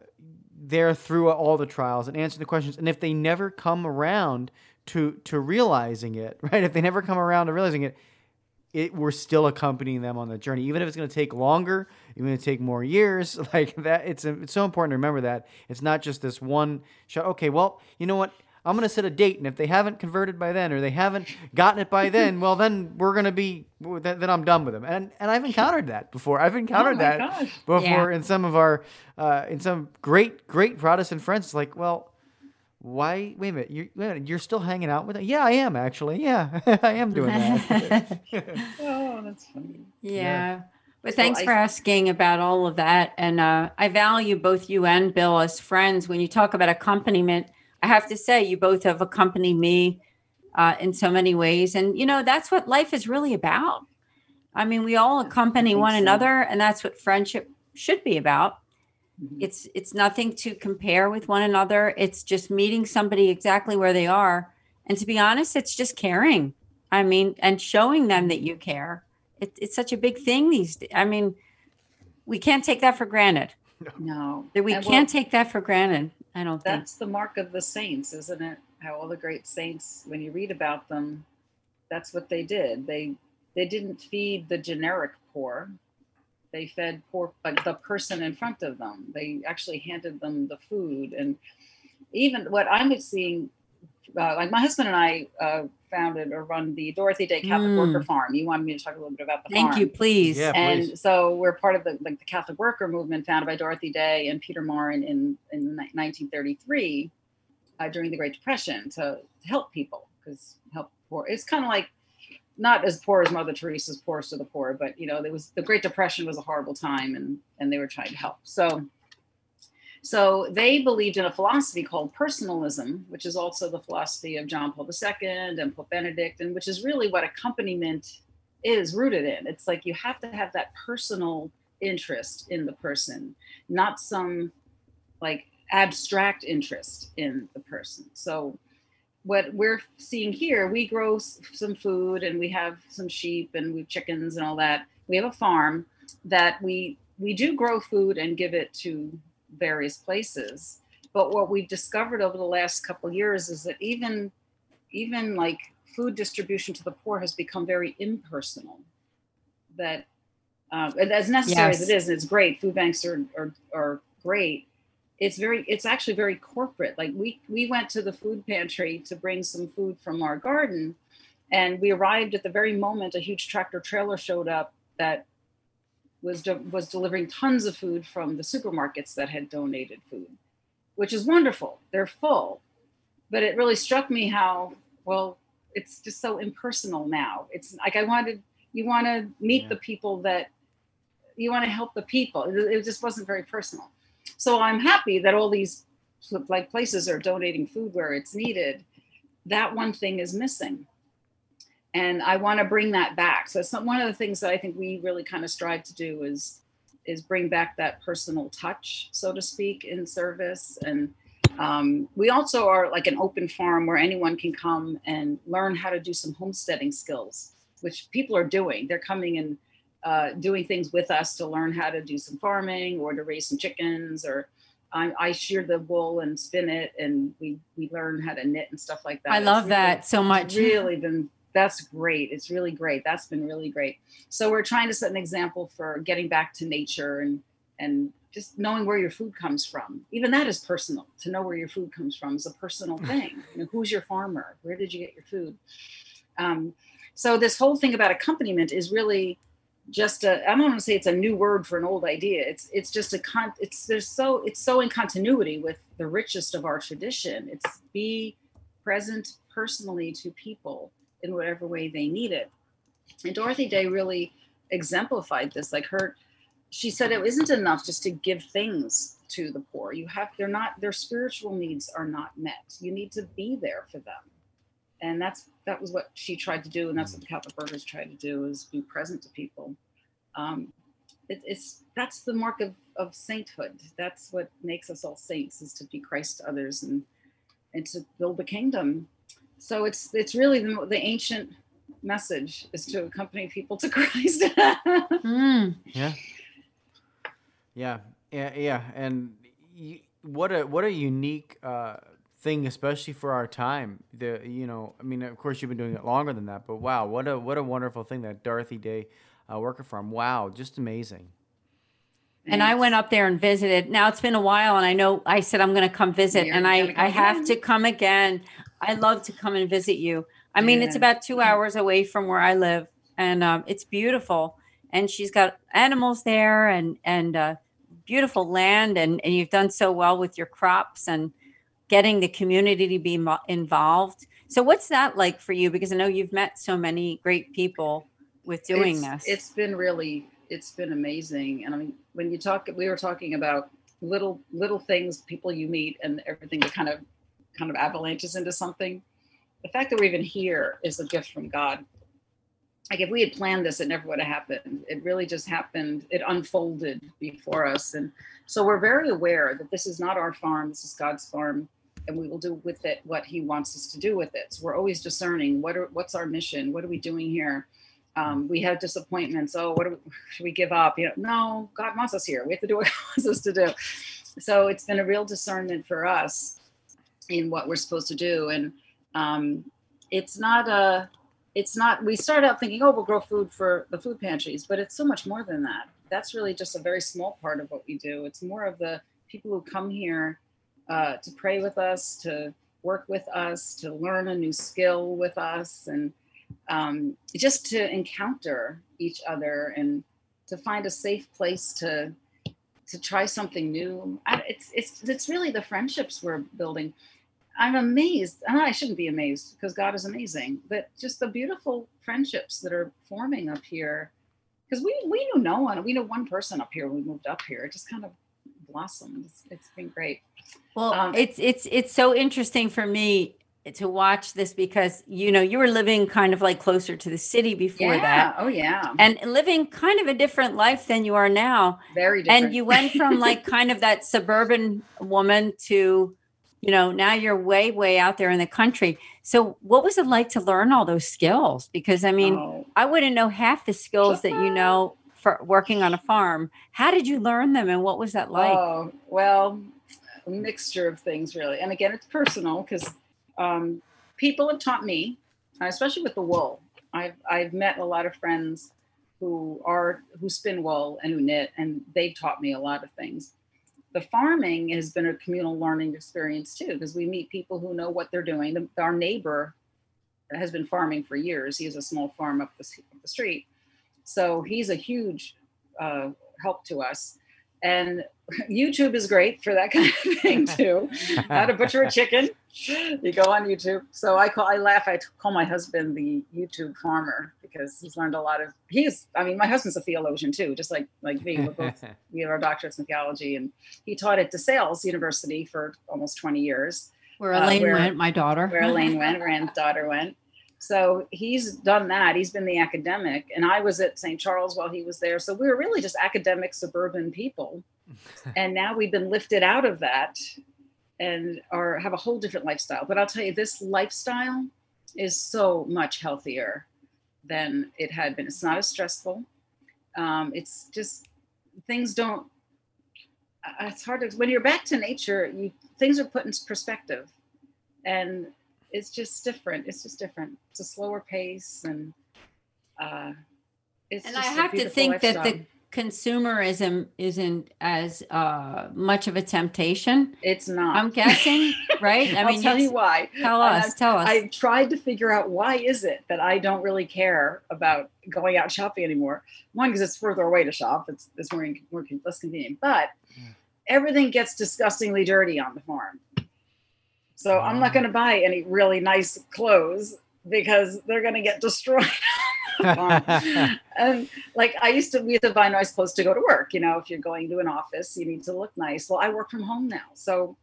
there through all the trials and answering the questions. And if they never come around to to realizing it, right? If they never come around to realizing it, it we're still accompanying them on the journey, even if it's going to take longer, even if it take more years. Like that, it's it's so important to remember that it's not just this one shot. Okay, well, you know what? I'm going to set a date, and if they haven't converted by then, or they haven't gotten it by then, well, then we're going to be then, then I'm done with them. And and I've encountered that before. I've encountered Oh that gosh. before Yeah. in some of our uh, in some great great Protestant friends. It's like, well, why? Wait a minute, you're wait a minute, you're still hanging out with them? Yeah, I am actually. Yeah, I am doing that. Oh, that's funny. Yeah. But So thanks I- for asking about all of that. And uh, I value both you and Bill as friends. When you talk about accompaniment, I have to say, you both have accompanied me uh, in so many ways. And, you know, that's what life is really about. I mean, we all accompany one so. another, and that's what friendship should be about. Mhm. It's it's nothing to compare with one another. It's just meeting somebody exactly where they are. And to be honest, it's just caring. I mean, and showing them that you care. It, it's such a big thing these days. I mean, we can't take that for granted. No, That we And can't take that for granted. I don't think. That's the mark of the saints, isn't it? How all the great saints, when you read about them, that's what they did. They they didn't feed the generic poor. They fed poor like the person in front of them. They actually handed them the food. And even what I'm seeing, uh, like my husband and I uh, founded or run the Dorothy Day Catholic Mm. Worker Farm. You wanted me to talk a little bit about the Thank farm. you, please. Yeah. and please. so we're part of the like the Catholic Worker Movement, founded by Dorothy Day and Peter Maurin in in 1933 uh, during the Great Depression to, to help people because help poor. It's kind of like not as poor as Mother Teresa's poorest of the poor, but you know there was the Great Depression was a horrible time, and and they were trying to help. So. So they believed in a philosophy called personalism, which is also the philosophy of John Paul II and Pope Benedict, and which is really what accompaniment is rooted in. It's like you have to have that personal interest in the person, not some like abstract interest in the person. So what we're seeing here, we grow s- some food and we have some sheep and we have chickens and all that. We have a farm that we we do grow food and give it to various places. But what we've discovered over the last couple of years is that even even like food distribution to the poor has become very impersonal. That um, and as necessary as it is, and it's great. Food banks are, are are great. It's very it's actually very corporate. Like we we went to the food pantry to bring some food from our garden, and we arrived at the very moment a huge tractor trailer showed up that was de- was delivering tons of food from the supermarkets that had donated food, which is wonderful. They're full, but it really struck me how well it's just so impersonal now. It's like I wanted you want to meet Yeah. the people that you want to help the people. It, it just wasn't very personal. So I'm happy that all these like places are donating food where it's needed. That one thing is missing and I want to bring that back. So it's one of the things that I think we really kind of strive to do is is bring back that personal touch, so to speak, in service. And um, we also are like an open farm where anyone can come and learn how to do some homesteading skills, which people are doing. They're coming and uh, doing things with us to learn how to do some farming or to raise some chickens or. I, I shear the wool and spin it, and we we learn how to knit and stuff like that. I love really- that so much. really been that's great it's really great that's been really great so we're trying to set an example for getting back to nature and and just knowing where your food comes from even that is personal to know where your food comes from is a personal thing you know who's your farmer where did you get your food um, so this whole thing about accompaniment is really just a i don't want to say it's a new word for an old idea it's it's just a con it's there's so it's so in continuity with the richest of our tradition it's be present personally to people in whatever way they need it. And Dorothy Day really exemplified this. Like her, she said it isn't enough just to give things to the poor. You have, they're not, their spiritual needs are not met. You need to be there for them. And that's, that was what she tried to do. And that's what the Catholic Workers tried to do is be present to people. Um, it, it's, that's the mark of, of sainthood. That's what makes us all saints is to be Christ to others and, and to build the kingdom so it's it's really the, the ancient message is to accompany people to Christ. Mm. Yeah. Yeah. Yeah. Yeah. And y- what a what a unique uh, thing, especially for our time. The you know, I mean, of course, you've been doing it longer than that, but wow, what a what a wonderful thing that Dorothy Day uh, worker farm. Wow, just amazing. And I went up there and visited. Now it's been a while, and I know I said I'm going to come visit, You're and I I have again. to come again. I love to come and visit you. I mean, it's about two hours away from where I live, and um, it's beautiful. And she's got animals there, and and uh, beautiful land, and and you've done so well with your crops and getting the community to be involved. So what's that like for you? Because I know you've met so many great people with doing it's, this. It's been really it's been amazing. And I mean, when you talk, we were talking about little little things, people you meet, and everything that kind of kind of avalanches into something. The fact that we're even here is a gift from God. Like if we had planned this, it never would have happened. It really just happened. It unfolded before us, and so we're very aware that this is not our farm. This is God's farm, and we will do with it what He wants us to do with it. So we're always discerning what are what's our mission. What are we doing here? Um, we have disappointments. Oh, what we, should we give up? You know, no. God wants us here. We have to do what He wants us to do. So it's been a real discernment for us in what we're supposed to do, and um, it's not a. It's not. We start out thinking, oh, we'll grow food for the food pantries, but it's so much more than that. That's really just a very small part of what we do. It's more of the people who come here uh, to pray with us, to work with us, to learn a new skill with us, and um, just to encounter each other and to find a safe place to to try something new. It's it's it's really the friendships we're building. I'm amazed, and I shouldn't be amazed because God is amazing, but just the beautiful friendships that are forming up here. Because we we knew no one, we knew one person up here when we moved up here. It just kind of blossomed. it's, it's been great. Well, um, it's it's it's so interesting for me to watch this because you know you were living kind of like closer to the city before yeah. that. Oh yeah. And living kind of a different life than you are now. Very different. And you went from like kind of that suburban woman to you know now you're way way out there in the country. So what was it like to learn all those skills? Because I mean, oh. I wouldn't know half the skills that you know for working on a farm. How did you learn them and what was that like? Oh, well, a mixture of things really. And again, it's personal because um, people have taught me, especially with the wool. I've I've met a lot of friends who are who spin wool and who knit, and they've taught me a lot of things. The farming has been a communal learning experience too, because we meet people who know what they're doing. The, our neighbor has been farming for years. He has a small farm up the, up the street, so he's a huge uh, help to us. And YouTube is great for that kind of thing too. How to butcher a chicken. You go on YouTube. So I call, I laugh. I call my husband the YouTube farmer because he's learned a lot of. He's, I mean, my husband's a theologian too, just like like me. We're both we have our doctorates in theology, and he taught at DeSales University for almost twenty years. Where Elaine uh, where, went, my daughter. Where Elaine went, Rand's daughter went. So he's done that. He's been the academic, and I was at St. Charles while he was there. So we were really just academic suburban people, and now we've been lifted out of that and are have a whole different lifestyle. But I'll tell you, this lifestyle is so much healthier than it had been. It's not as stressful. Um, it's just things don't. It's hard to when you're back to nature. You things are put in perspective, and it's just different. It's just different. It's a slower pace, and uh, it's. And I have to think lifestyle. that the consumerism isn't as uh, much of a temptation. It's not. I'm guessing, right? I mean, tell you why. Tell us. Uh, tell us. I tried to figure out why is it that I don't really care about going out shopping anymore. One, because it's further away to shop. It's it's more, more less convenient, but. Everything gets disgustingly dirty on the farm so I'm not going to buy any really nice clothes because they're going to get destroyed. and like I used to, we had to buy nice clothes to go to work. You know, if you're going to an office, you need to look nice. Well, I work from home now, so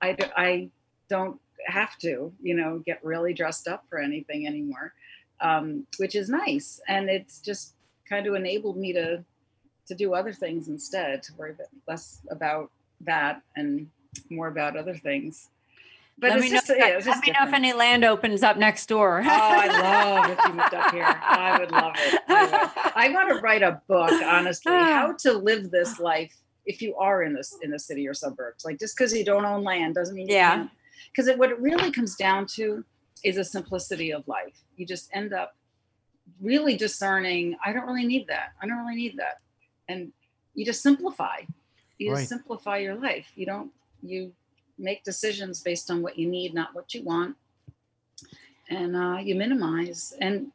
I I don't have to, you know, get really dressed up for anything anymore, um, which is nice. And it's just kind of enabled me to to do other things instead, to worry less about that and more about other things. But let me just, know, yeah, let me know if any land opens up next door. oh, I love if you moved up here. I would love it. I, I want to write a book, honestly, how to live this life if you are in this in the city or suburbs. Like just because you don't own land doesn't mean yeah. Because what it really comes down to is a simplicity of life. You just end up really discerning. I don't really need that. I don't really need that, and you just simplify. You right. just simplify your life. You don't. You make decisions based on what you need, not what you want. And uh, you minimize. And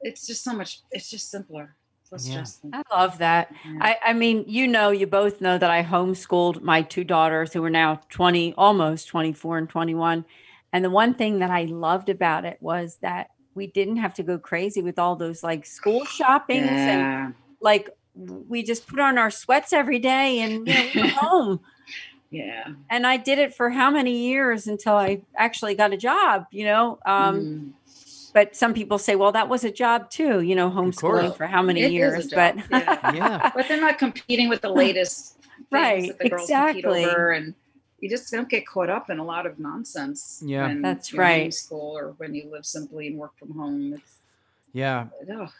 it's just so much, it's just simpler. Yeah. I love that. Yeah. I, I mean, you know, you both know that I homeschooled my two daughters who are now 20, almost 24 and 21. And the one thing that I loved about it was that we didn't have to go crazy with all those like school shoppings yeah. and like we just put on our sweats every day and you know, we went home. Yeah. And I did it for how many years until I actually got a job, you know? Um, Mm. But some people say, well, that was a job too, you know, homeschooling for how many It is a years. But yeah. Yeah. But they're not competing with the latest things Right, that the girls compete exactly. over and you just don't get caught up in a lot of nonsense. Yeah. when That's you right. Homeschool or when you live simply and work from home. It's Yeah. ugh.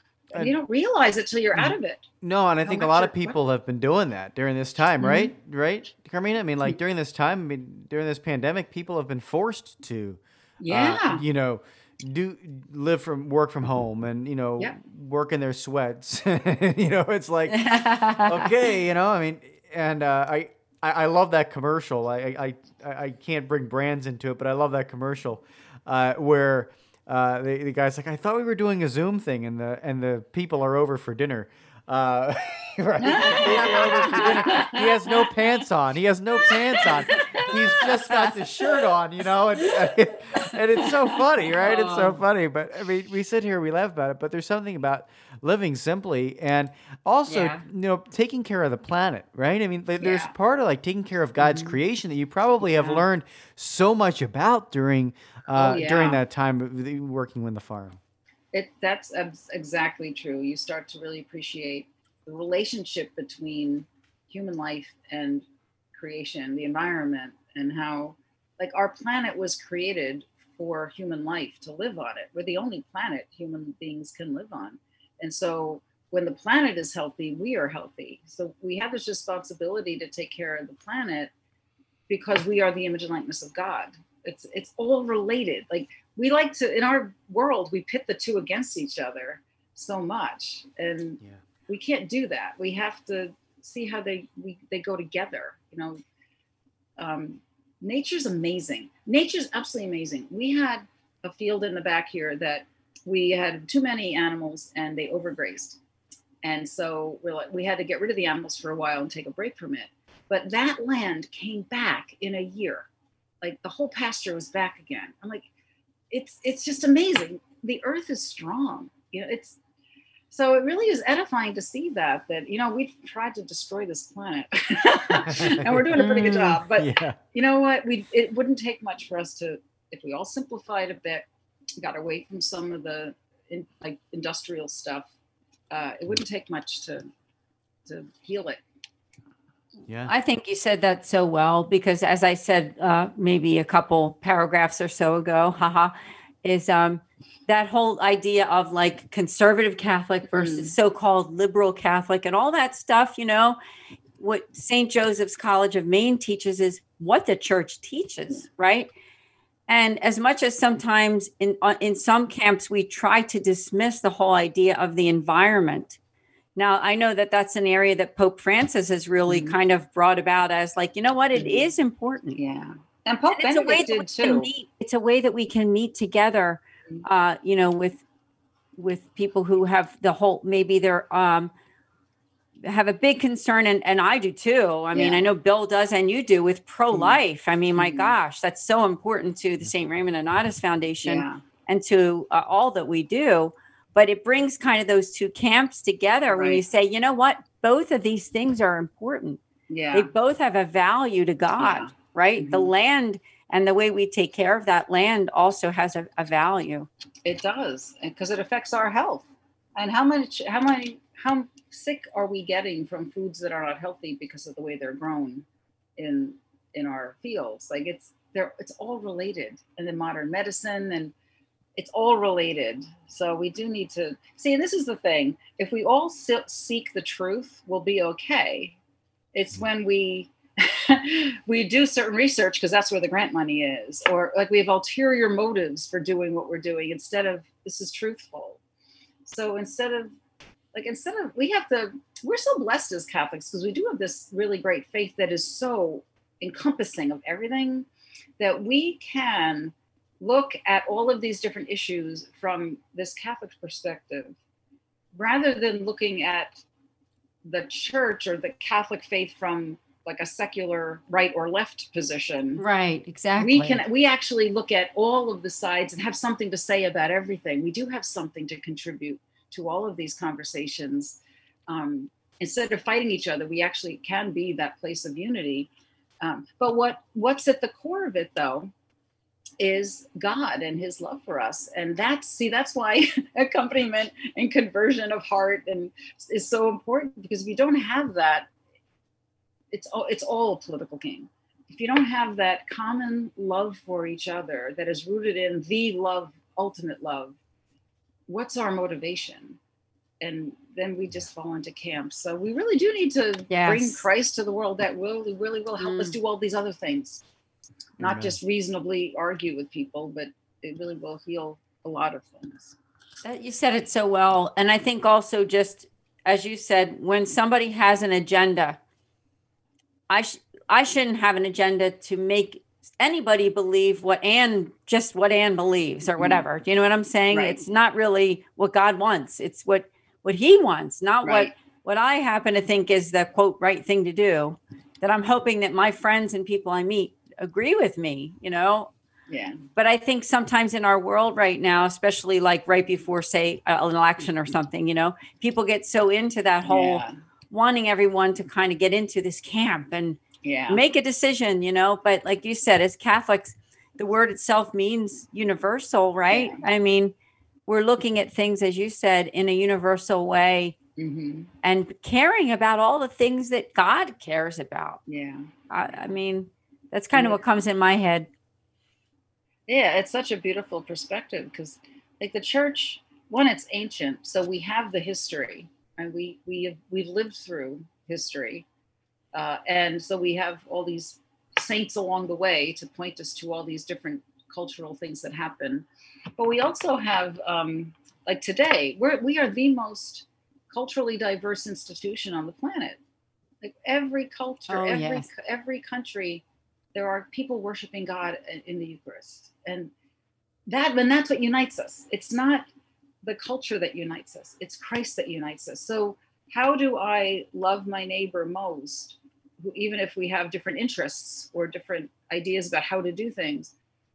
Uh, you don't realize it till you're out of it. No, and I think a lot of people have been doing that during this time, Mhm. right? Right, Carmina? I mean, like during this time, I mean, during this pandemic, people have been forced to, uh, Yeah. you know, do live from work from home and you know Yeah. work in their sweats. you know, it's like okay, you know, I mean, and uh, I, I I love that commercial. I, I I I can't bring brands into it, but I love that commercial uh, where uh, the, the guy's like, I thought we were doing a Zoom thing, and the and the people are over for dinner. Uh, right? The people are over for dinner. He has no pants on. He has no pants on. He's just got the shirt on, you know, and, and it's so funny, right? It's so funny. But I mean, we sit here, we laugh about it, but there's something about living simply and also, Yeah. you know, taking care of the planet, right? I mean, there's Yeah. part of like taking care of God's creation that you probably have Yeah. learned so much about during uh, during yeah. that time of working with the farm. It that's exactly true. You start to really appreciate the relationship between human life and creation, the environment, and how like our planet was created for human life to live on it. We're the only planet human beings can live on. And so when the planet is healthy, we are healthy. So we have this responsibility to take care of the planet because we are the image and likeness of God. It's it's all related. Like we like to in our world we pit the two against each other so much and Yeah. we can't do that. We have to see how they we they go together you know? Um nature's amazing. Nature's absolutely amazing. We had a field in the back here that we had too many animals and they overgrazed. And so we're like we had to get rid of the animals for a while and take a break from it. But that land came back in a year like the whole pasture was back again. I'm like it's it's just amazing. The earth is strong you know it's so it really is edifying to see that that you know we've tried to destroy this planet and we're doing a pretty good Mm, job but yeah. you know what? We it wouldn't take much for us to if we all simplified a bit got away from some of the in, like industrial stuff uh, it wouldn't take much to to heal it Yeah. I think you said that so well because, as I said, uh, maybe a couple paragraphs or so ago, haha, is um, that whole idea of like conservative Catholic versus so-called liberal Catholic and all that stuff. You know, what St. Joseph's College of Maine teaches is what the Church teaches, right? And as much as sometimes in uh, in some camps we try to dismiss the whole idea of the environment. Now, I know that that's an area that Pope Francis has really Mhm. kind of brought about as like, you know what, it Mhm. is important. yeah and pope And it's a way benedict that we did can too meet. It's a way that we can meet together, Mhm. uh, you know, with with people who have the whole maybe they're um have a big concern and, and I do too. I mean, Yeah. I know Bill does and you do with pro-life. I mean, my Mhm. gosh, that's so important to the St. Raymond Nonnatus Foundation yeah and to uh, all that we do. But it brings kind of those two camps together when you say, you know what, both of these things are important. yeah They both have a value to God, Yeah. right? The Mhm. land and the way we take care of that land also has a, a value. It does, because it affects our health. And how much, how many, how sick are we getting from foods that are not healthy because of the way they're grown in in our fields? Like it's they're it's all related, and then modern medicine and it's all related. So we do need to see. And this is the thing: if we all se- seek the truth, we'll be okay. It's mm. when we we do certain research because that's where the grant money is, or like we have ulterior motives for doing what we're doing instead of this is truthful. So instead of like instead of we have to we're so blessed as Catholics because we do have this really great faith that is so encompassing of everything that we can look at all of these different issues from this Catholic perspective rather than looking at the church or the Catholic faith from like a secular right or left position Right, exactly. we can we actually look at all of the sides and have something to say about everything we do have something to contribute to all of these conversations um, instead of fighting each other, we actually can be that place of unity. Um, but what what's at the core of it, though, is God and His love for us, and that's see that's why accompaniment and conversion of heart and is so important because if you don't have that, it's all it's all a political game. If you don't have that common love for each other that is rooted in the love, ultimate love, what's our motivation? And then we just fall into camp. So we really do need to Yes. bring Christ to the world. That will really will help us Mm. do all these other things. Not Amen. just reasonably argue with people, but it really will heal a lot of things. Uh, you said it so well. And I think also just as you said, when somebody has an agenda, I sh- I shouldn't have an agenda to make anybody believe what Ann just what Ann believes or mm-hmm. whatever. Do you know what I'm saying? Right. It's not really what God wants. It's what what he wants, not Right. what what I happen to think is the quote right thing to do. That I'm hoping that my friends and people I meet agree with me, you know, Yeah. but I think sometimes in our world right now, especially like right before, say, an election or something, you know, people get so into that whole Yeah. wanting everyone to kind of get into this camp and Yeah. make a decision, you know. But like you said, as Catholics, the word itself means universal, right? Yeah. I mean, we're looking at things, as you said, in a universal way hmm and caring about all the things that God cares about. Yeah. I, I mean, that's kind of what comes in my head. Yeah, it's such a beautiful perspective because, like the church, one, it's ancient, so we have the history, and we we have, we've lived through history, uh, and so we have all these saints along the way to point us to all these different cultural things that happen. But we also have, um, like today, we're we are the most culturally diverse institution on the planet. Like every culture, Oh, every yes. every country there are people worshiping God in- the Eucharist, and that and that's what unites us. It's not the culture that unites us; it's Christ that unites us. So, how do I love my neighbor most, who, even if we have different interests or different ideas about how to do things?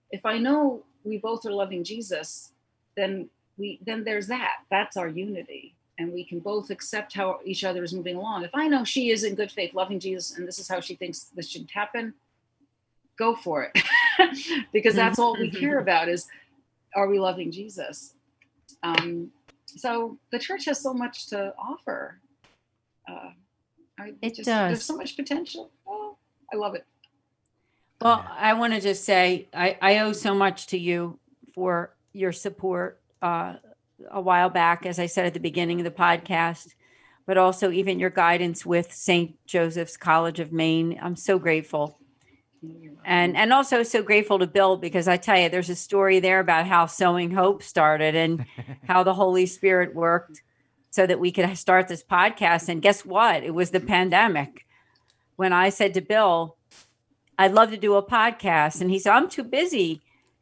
If I know we both are loving Jesus, then we then there's that. That's our unity. And we can both accept how each other is moving along. If I know she is in good faith loving Jesus and this is how she thinks this should happen, go for it because that's all we care about is are we loving jesus um, so the church has so much to offer uh, I It just, does. there's so much potential oh, i love it Well, I want to just say I, I owe so much to you for your support uh, a while back, as I said at the beginning of the podcast, but also even your guidance with St. Joseph's College of Maine. I'm so grateful. And and also so grateful to Bill because I tell you, there's a story there about how Sowing Hope started and how the Holy Spirit worked so that we could start this podcast. And guess what? It was the pandemic when I said to Bill, I'd love to do a podcast. And he said, I'm too busy.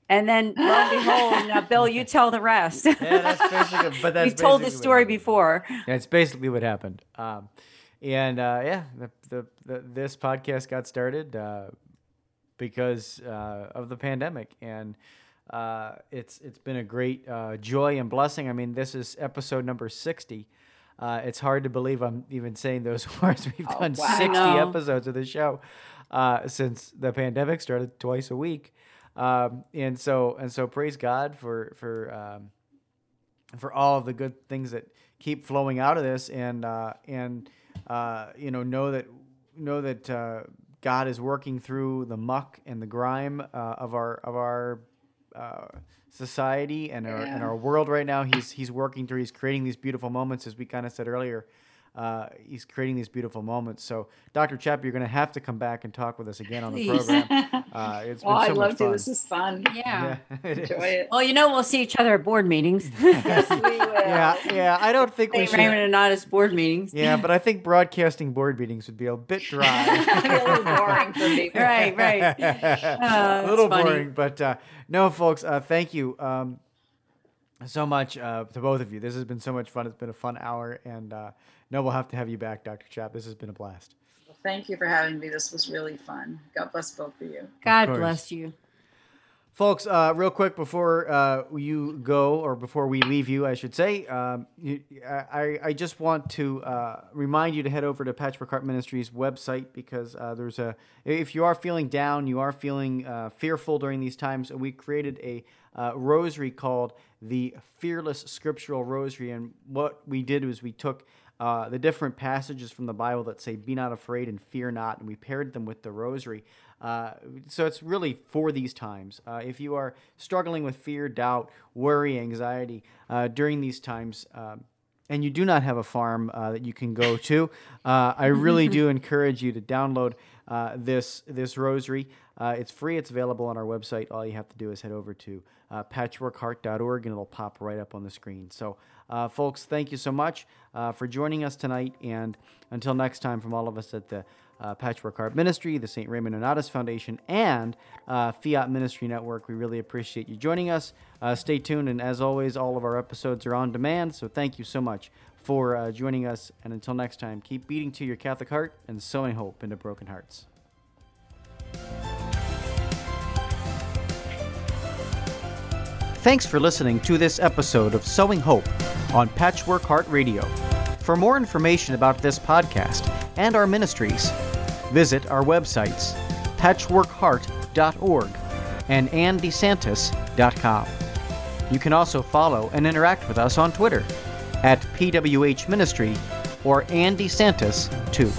And then lo and behold, now Bill, you tell the rest. Yeah, that's basically. But that's We've told the what story before. That's basically what happened. Um, and uh, yeah, the, the, the this podcast got started uh, because uh, of the pandemic, and uh, it's it's been a great uh, joy and blessing. I mean, this is episode number sixty. Uh, it's hard to believe I'm even saying those words. We've Oh, done wow. Sixty episodes of the show uh, since the pandemic started, twice a week. Um, and so and so, praise God for for. Um, for all of the good things that keep flowing out of this and uh, and uh, you know know that know that uh, God is working through the muck and the grime uh, of our of our uh, society and our and our world right now. He's he's working through. He's creating these beautiful moments, as we kind of said earlier. Uh, he's creating these beautiful moments. So, Dr. Chapp, you're going to have to come back and talk with us again on the program. Uh, it's been oh, so I'd much love to. fun. This is fun. Yeah. it is. Enjoy it. Well, you know, we'll see each other at board meetings. Yes, we will. Yeah, yeah. I don't think we St. should. Raymond Nonnatus board meetings. Yeah, but I think broadcasting board meetings would be a bit dry. A little boring for me. Right, right. Oh, a little boring, but uh, no, folks. Uh, thank you um, so much uh, to both of you. This has been so much fun. It's been a fun hour, and uh, no, we'll have to have you back, Dr. Chapp. This has been a blast. Well, Thank you for having me. This was really fun. God bless both of you. God course. bless you. Folks, uh, real quick before uh, you go, or before we leave you, I should say, um, you, I, I just want to uh, remind you to head over to Patchwork Heart Ministries website because uh, there's a, if you are feeling down, you are feeling uh, fearful during these times, we created a uh, rosary called the Fearless Scriptural Rosary. And what we did was we took uh, the different passages from the Bible that say, Be not afraid and fear not, and we paired them with the rosary. Uh, so it's really for these times. Uh, if you are struggling with fear, doubt, worry, anxiety uh, during these times, um, and you do not have a farm uh, that you can go to, uh, I really do encourage you to download this this rosary. It's free. It's available on our website. All you have to do is head over to patchworkheart.org, and it'll pop right up on the screen. So, folks, thank you so much for joining us tonight. And until next time, from all of us at the uh, Patchwork Heart Ministry, the St. Raymond Nonnatus Foundation, and uh, Fiat Ministry Network. We really appreciate you joining us. Uh, stay tuned, and as always, all of our episodes are on demand, so thank you so much for uh, joining us. And until next time, keep beating to your Catholic heart and sowing hope into broken hearts. Thanks for listening to this episode of Sowing Hope on Patchwork Heart Radio. For more information about this podcast and our ministries, visit our websites, patchworkheart.org and andesantis.com. You can also follow and interact with us on Twitter at PWH Ministry or Andy Santis 2.